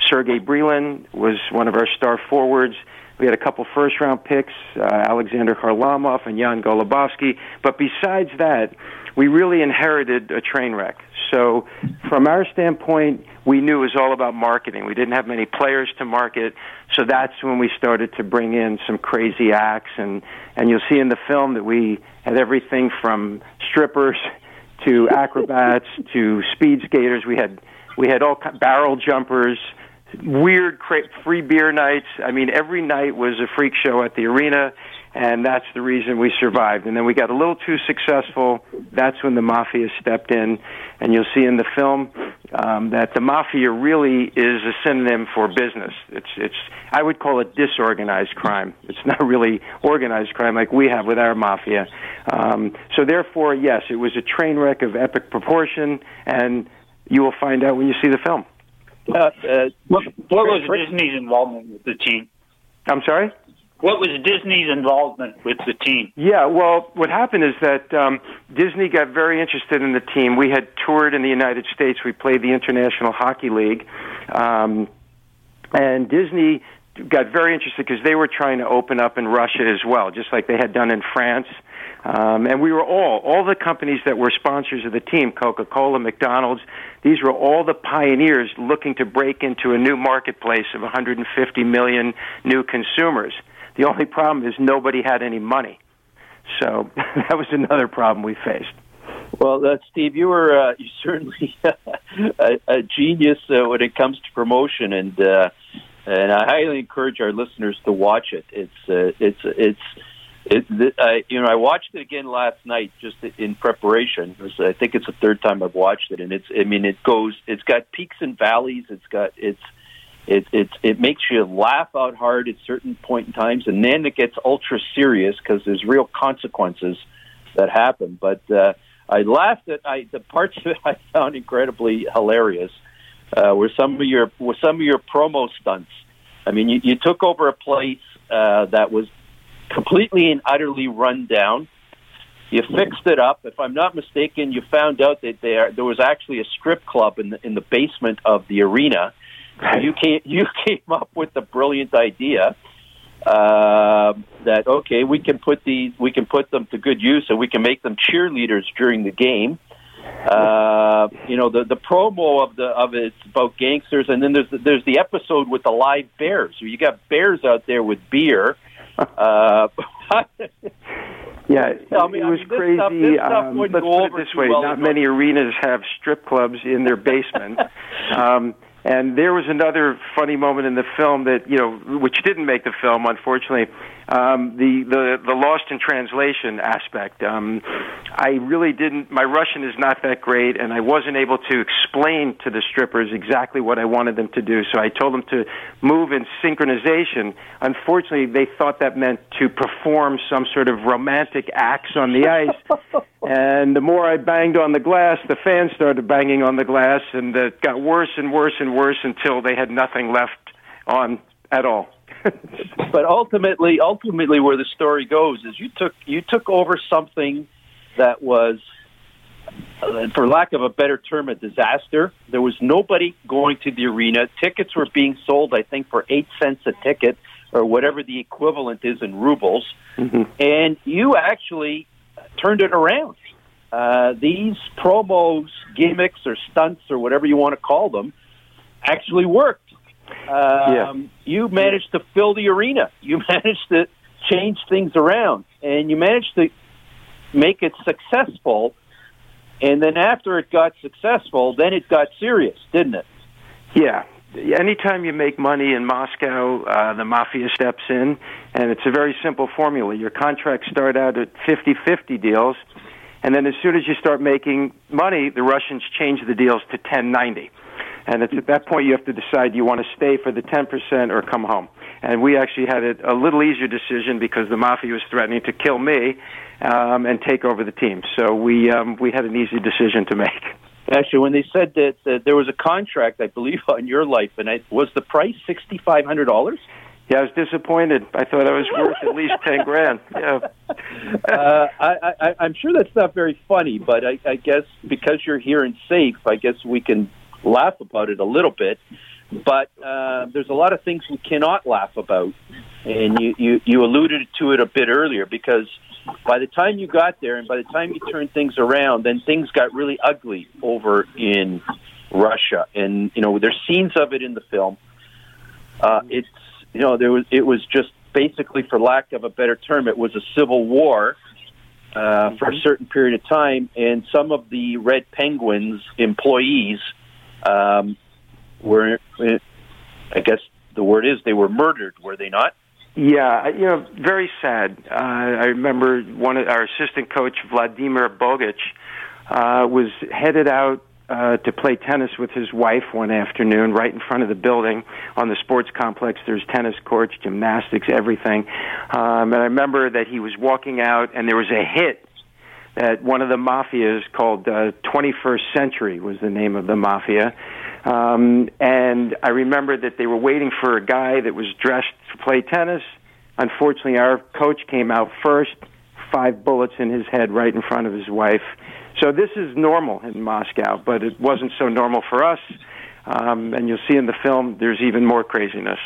S8: Sergey Brylin was one of our star forwards. We had a couple first round picks, uh, Alexander Kharlamov and Jan Golubovsky. But besides that, we really inherited a train wreck. So, from our standpoint, we knew it was all about marketing. We didn't have many players to market, so that's when we started to bring in some crazy acts. And and you'll see in the film that we had everything from strippers to acrobats to speed skaters. We had we had all barrel jumpers weird cra- free beer nights. I mean, every night was a freak show at the arena, and that's the reason we survived. And then we got a little too successful. That's when the mafia stepped in, and you'll see in the film um, that the mafia really is a synonym for business. It's it's I would call it disorganized crime. It's not really organized crime like we have with our mafia. Um, so therefore, yes, it was a train wreck of epic proportion, and you will find out when you see the film.
S4: Uh, uh, what, what was Disney's involvement with the team?
S8: I'm sorry?
S4: What was Disney's involvement with the team?
S8: Yeah, well, what happened is that um, Disney got very interested in the team. We had toured in the United States. We played the International Hockey League. Um, and Disney got very interested because they were trying to open up in Russia as well, just like they had done in France. Um, and we were all, all the companies that were sponsors of the team, Coca Cola, McDonald's, these were all the pioneers looking to break into a new marketplace of 150 million new consumers. The only problem is nobody had any money. So [LAUGHS] that was another problem we faced.
S3: Well, uh, Steve, you were uh, [LAUGHS] you certainly a, a genius uh, when it comes to promotion, and uh, and I highly encourage our listeners to watch it. It's uh, it's it's it, I, you know, I watched it again last night just in preparation. Was, I think it's the third time I've watched it, and it's. I mean, it goes. It's got peaks and valleys. It's got. It's. It it it makes you laugh out hard at certain point in times, and then it gets ultra serious because there's real consequences that happen. But uh, I laughed at I the parts [LAUGHS] that I found incredibly hilarious uh, were some of your were some of your promo stunts. I mean, you, you took over a place uh, that was completely and utterly run down. You fixed it up. If I'm not mistaken, you found out that there there was actually a strip club in the in the basement of the arena. You came you [LAUGHS] came up with the brilliant idea uh, that okay, we can put these we can put them to good use, and we can make them cheerleaders during the game. Uh, you know the the promo of the of it's about gangsters, and then there's the, there's the episode with the live bears. So you got bears out there with beer uh,
S8: yeah, it, it was mean, crazy. Stuff, um, let's put it this way: well not many arenas have strip clubs in their basement. [LAUGHS] um, and there was another funny moment in the film that you know, which didn't make the film, unfortunately. Um, the the the lost in translation aspect. Um, I really didn't. My Russian is not that great, and I wasn't able to explain to the strippers exactly what I wanted them to do. So I told them to move in synchronization. Unfortunately, they thought that meant to perform some sort of romantic acts on the ice. [LAUGHS] and the more I banged on the glass, the fans started banging on the glass, and it got worse and worse and worse until they had nothing left on at all. [LAUGHS]
S3: but ultimately, ultimately, where the story goes is you took you took over something that was, uh, for lack of a better term, a disaster. There was nobody going to the arena. Tickets were being sold, I think, for eight cents a ticket or whatever the equivalent is in rubles, mm-hmm. and you actually turned it around. Uh, these promos, gimmicks, or stunts, or whatever you want to call them, actually worked. Um, yeah. You managed to fill the arena. [LAUGHS] You managed to change things around, and you managed to make it successful. And then after it got successful, then it got serious, didn't it?
S8: Yeah. Anytime you make money in Moscow, uh, the mafia steps in, and it's a very simple formula. Your contracts start out at 50 50 deals, and then as soon as you start making money, the Russians change the deals to 1090. And at that point you have to decide you want to stay for the 10% or come home. And we actually had a, a little easier decision because the mafia was threatening to kill me um, and take over the team. So we um, we had an easy decision to make.
S3: Actually, when they said that, that there was a contract, I believe, [LAUGHS] on your life, and I, was the price sixty five hundred dollars?
S8: Yeah, I was disappointed. I thought I was [LAUGHS] worth at least ten grand. Yeah,
S3: uh, I, I, I'm sure that's not very funny, but I, I guess because you're here and safe, I guess we can laugh about it a little bit. But uh, there's a lot of things we cannot laugh about, and you, you you alluded to it a bit earlier because by the time you got there and by the time you turned things around, then things got really ugly over in Russia, and you know there's scenes of it in the film. Uh, it's you know there was it was just basically, for lack of a better term, it was a civil war uh, for a certain period of time, and some of the Red Penguins employees um, were, I guess the word is, they were murdered, were they not?
S8: Yeah, you know, very sad. Uh, I remember one of our assistant coach, Vladimir Bogic, uh, was headed out uh, to play tennis with his wife one afternoon right in front of the building on the sports complex. There's tennis courts, gymnastics, everything. Um, and I remember that he was walking out, and there was a hit at one of the mafias called uh, 21st Century was the name of the mafia. Um, and I remember that they were waiting for a guy that was dressed to play tennis. Unfortunately, our coach came out first, five bullets in his head right in front of his wife. So this is normal in Moscow, but it wasn't so normal for us. Um, and you'll see in the film, there's even more craziness.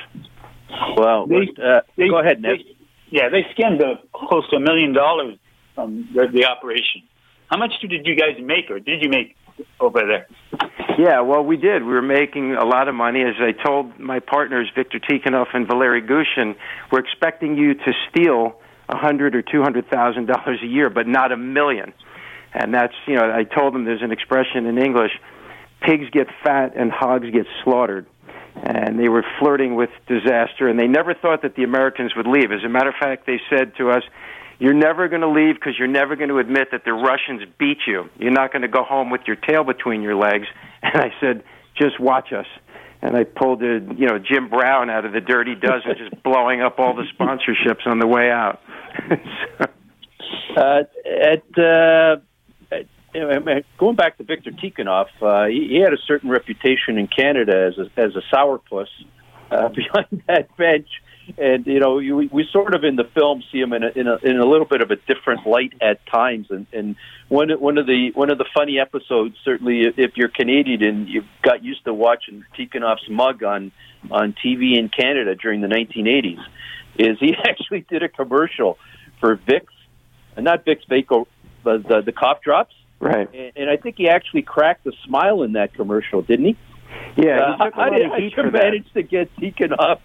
S3: Well,
S4: They-
S3: uh,
S4: they-
S3: go ahead, Ned.
S4: they- yeah, they skimmed uh, close to a million dollars from the, the operation. How much did you guys make, or did you make over there?
S8: Yeah, well, we did. We were making a lot of money. As I told my partners, Victor Tikhonov and Valery Gushin, we're expecting you to steal a hundred or two hundred thousand dollars a year, but not a million. And that's, you know, I told them there's an expression in English: pigs get fat and hogs get slaughtered. And they were flirting with disaster, and they never thought that the Americans would leave. As a matter of fact, they said to us, you're never going to leave because you're never going to admit that the Russians beat you. You're not going to go home with your tail between your legs. [LAUGHS] And I said, just watch us. And I pulled a, you know Jim Brown out of the Dirty Dozen, just [LAUGHS] blowing up all the sponsorships on the way out. so,
S3: Uh, at, uh, at you know, going back to Victor Tikhonov, uh, he, he had a certain reputation in Canada as a, as a sourpuss uh, [LAUGHS] behind that bench. And you know, you, we sort of in the film see him in a, in a in a little bit of a different light at times. And, and one one of the one of the funny episodes, certainly, if- if you're Canadian and you've got used to watching Tikhonov's mug on on TV in Canada during the 1980s, is he [LAUGHS] actually did a commercial for Vicks, and not Vicks Vaco, but the, the cough drops.
S8: right.
S3: And, and I think he actually cracked a smile in that commercial, didn't he?
S8: Yeah,
S3: Uh,
S8: he took a
S3: how
S8: lot
S3: did you manage to get Deacon up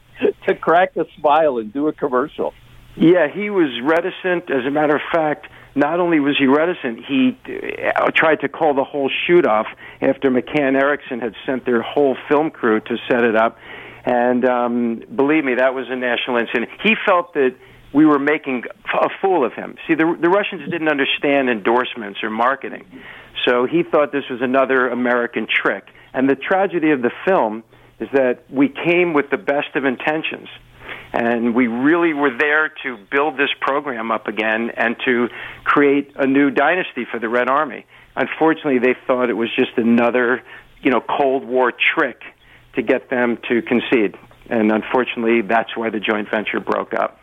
S3: to crack a smile and do a commercial?
S8: Yeah, he was reticent. As a matter of fact, not only was he reticent, he uh, tried to call the whole shoot off after McCann Erickson had sent their whole film crew to set it up. And um, believe me, that was a national incident. He felt that we were making a fool of him. See, the, the Russians didn't understand endorsements or marketing, so he thought this was another American trick. And the tragedy of the film is that we came with the best of intentions and we really were there to build this program up again and to create a new dynasty for the Red Army. Unfortunately, they thought it was just another, you know, Cold War trick to get them to concede. And unfortunately, that's why the joint venture broke up.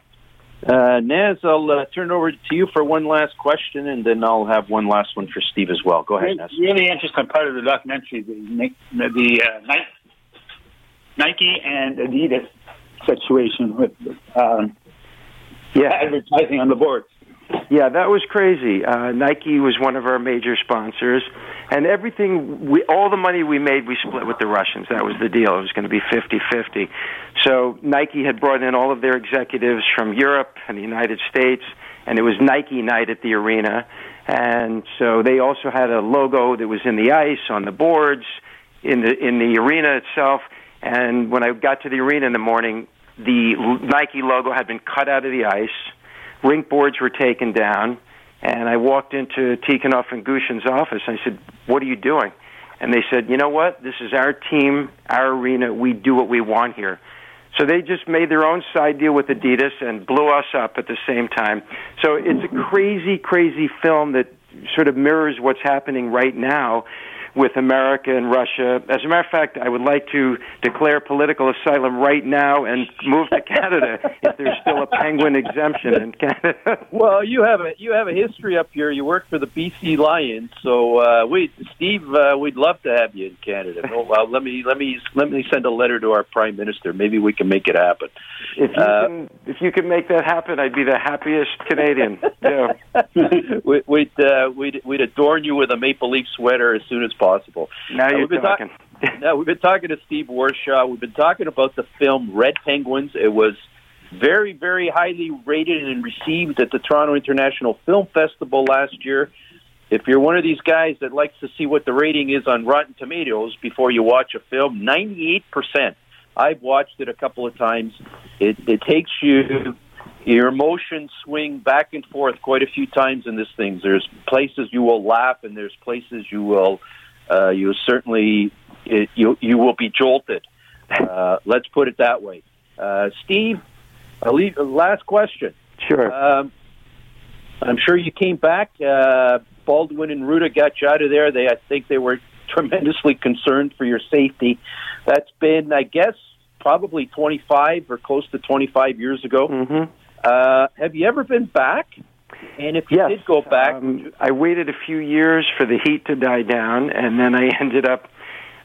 S3: Uh, Naz, I'll uh, turn it over to you for one last question, and then I'll have one last one for Steve as well. Go ahead, Naz.
S4: Really interesting part of the documentary, the the uh, Nike, Nike and Adidas situation with um,
S8: Yeah,
S4: advertising on the board.
S8: Yeah, that was crazy. Uh, Nike was one of our major sponsors, and everything, we, all the money we made, we split with the Russians. That was the deal. It was going to be fifty-fifty. So Nike had brought in all of their executives from Europe and the United States, and it was Nike night at the arena. And so they also had a logo that was in the ice on the boards in the in the arena itself. And when I got to the arena in the morning, the Nike logo had been cut out of the ice rink boards were taken down, and I walked into Tikhonov and Gushin's office. And I said, "What are you doing?" and they said, you know what, this is our team, our arena. We do what we want here. So they just made their own side deal with Adidas and blew us up at the same time. So it's a crazy, crazy film that sort of mirrors what's happening right now with America and Russia. As a matter of fact, I would like to declare political asylum right now and move to Canada [LAUGHS] if there's still a penguin exemption in Canada. [LAUGHS]
S3: well, you have a you have a history up here. You work for the BC Lions, so uh, we Steve, uh, we'd love to have you in Canada. Oh, well, let me let me let me send a letter to our prime minister. Maybe we can make it happen.
S8: If you uh, can if you can make that happen, I'd be the happiest Canadian. Yeah. [LAUGHS]
S3: we, we'd uh, we'd we'd adorn you with a maple leaf sweater as soon as possible possible.
S8: Now you're uh, talking.
S3: Ta- [LAUGHS] now we've been talking to Steve Warshaw. We've been talking about the film Red Penguins. It was very, very highly rated and received at the Toronto International Film Festival last year. If you're one of these guys that likes to see what the rating is on Rotten Tomatoes before you watch a film, 98%. I've watched it a couple of times. It, it takes you your emotions swing back and forth quite a few times in this thing. There's places you will laugh, and there's places you will uh, you certainly it, you you will be jolted. Uh, let's put it that way. Uh, Steve, I'll leave, last question.
S8: Sure.
S3: Um, I'm sure you came back. Uh, Baldwin and Ruta got you out of there. They, I think, they were [LAUGHS] tremendously concerned for your safety. That's been, I guess, probably 25 or close to 25 years ago.
S8: Mm-hmm.
S3: Uh, have you ever been back? And if you
S8: yes,
S3: did go back,
S8: um, I waited a few years for the heat to die down, and then I [LAUGHS] ended up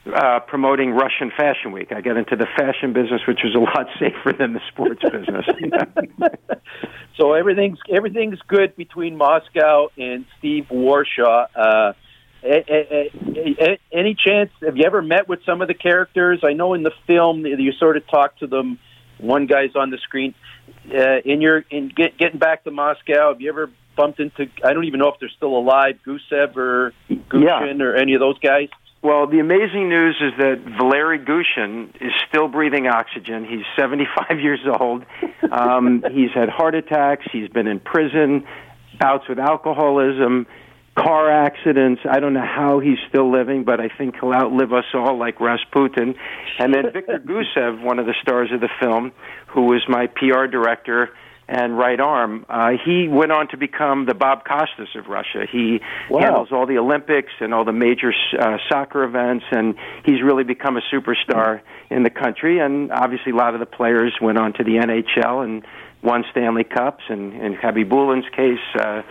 S8: uh, promoting Russian Fashion Week. I got into the fashion business, which was a lot [LAUGHS] safer than the sports business. [LAUGHS]
S3: so everything's everything's good between Moscow and Steve Warshaw. Uh, any chance? Have you ever met with some of the characters? I know in the film you sort of talk to them. One guy's on the screen uh, in your in get, getting back to Moscow, have you ever bumped into? I don't even know if they're still alive, Gusev or Gushin yeah. or any of those guys.
S8: Well, the amazing news is that Valery Gushin is still breathing oxygen. He's 75 [LAUGHS] years old. Um, he's had heart attacks. He's been in prison, bouts with alcoholism car accidents. I don't know how he's still living, but I think he'll outlive us all like Rasputin. And then Victor [LAUGHS] Gusev, one of the stars of the film, who was my PR director and right arm, uh, he went on to become the Bob Costas of Russia. He wow. handles all the Olympics and all the major uh, soccer events, and he's really become a superstar in the country. And obviously, a lot of the players went on to the NHL and won Stanley Cups, and in Khabibulin's case, uh,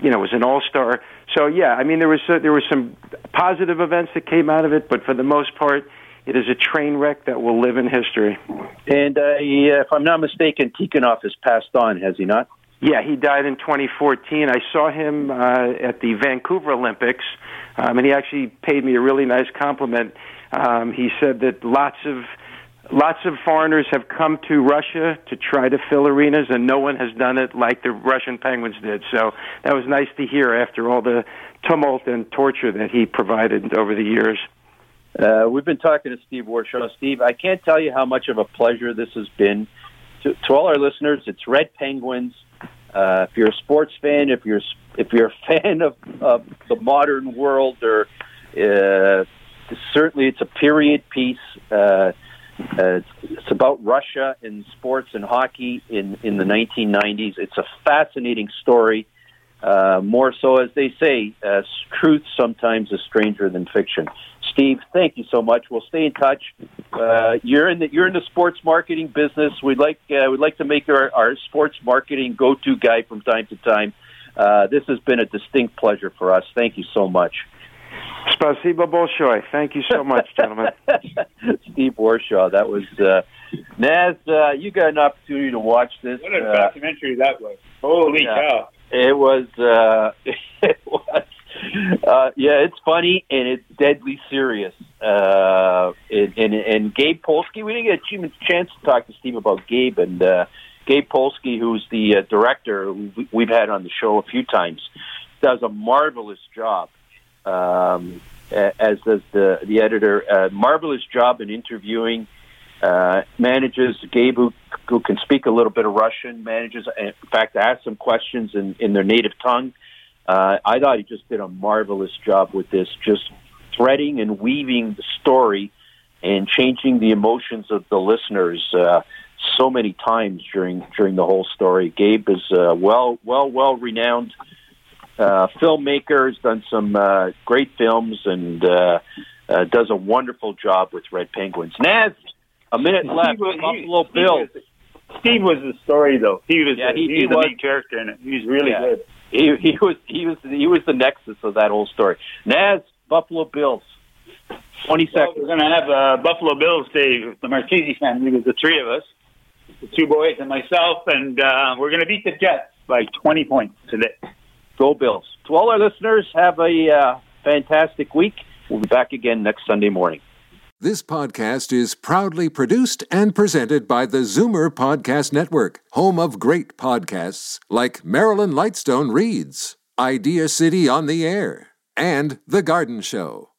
S8: you know, was an All Star. So yeah, I mean, there was uh, there were some positive events that came out of it, but for the most part, it is a train wreck that will live in history.
S3: And uh, yeah, if I'm not mistaken, Tikhonov has passed on, has he not?
S8: Yeah, he died in 2014. I saw him uh, at the Vancouver Olympics, um, and he actually paid me a really nice compliment. Um, he said that lots of lots of foreigners have come to Russia to try to fill arenas, and no one has done it like the Russian Penguins did. So that was nice to hear after all the tumult and torture that he provided over the years.
S3: Uh, we've been talking to Steve Warshaw. Steve, I can't tell you how much of a pleasure this has been. To, to all our listeners, it's Red Penguins. Uh, if you're a sports fan, if you're if you're a fan of, of the modern world, or uh, certainly it's a period piece. Uh, uh, it's, about Russia in sports and hockey in, in the 1990s. It's a fascinating story. Uh, more so, as they say, uh, truth sometimes is stranger than fiction. Steve, thank you so much. We'll stay in touch. Uh, you're in the you're in the sports marketing business. We'd like uh, we'd like to make our, our sports marketing go to guy from time to time. Uh, this has been a distinct pleasure for us. Thank you so much.
S8: Spasibo Bolshoi. Thank you so much, [LAUGHS] gentlemen.
S3: Steve Warshaw. That was uh, Naz. Uh, you got an opportunity to watch this.
S4: What a uh, documentary that was! Holy yeah, cow!
S3: It was. Uh, [LAUGHS] it was. Uh, yeah, it's funny and it's deadly serious. Uh, and, and, and Gabe Polsky, we didn't get a chance to talk to Steve about Gabe and uh, Gabe Polsky, who's the uh, director we've had on the show a few times, does a marvelous job um, as does the the editor. A marvelous job in interviewing. Uh, Gabe, who, who can speak a little bit of Russian, manages, in fact, asked some questions in, in their native tongue. Uh, I thought he just did a marvelous job with this. Just threading and weaving the story and changing the emotions of the listeners uh, so many times during during the whole story. Gabe is uh, well well well renowned uh, filmmaker. Has done some uh, great films and uh, uh, does a wonderful job with Red Penguins. Naz, a minute left.
S4: was-
S3: Buffalo
S4: Steve
S3: Bills.
S4: was- Steve was the story, though. He was,
S3: Yeah,
S4: the,
S3: he-
S4: he,
S3: he
S4: was the main character in it. He was really
S3: Yeah.
S4: good.
S3: He, he was he was he was the nexus of that whole story. Naz, Buffalo Bills. Twenty
S4: Well,
S3: seconds.
S4: we're going to have uh, Buffalo Bills with the Marchese family, with the three of us, the two boys and myself, and uh, we're going to beat the Jets by 20 points today.
S3: Go Bills. To all our listeners, have a uh, fantastic week. We'll be back again next Sunday morning.
S1: This podcast is proudly produced and presented by the Zoomer Podcast Network, home of great podcasts like Marilyn Lightstone Reads, Idea City on the Air, and The Garden Show.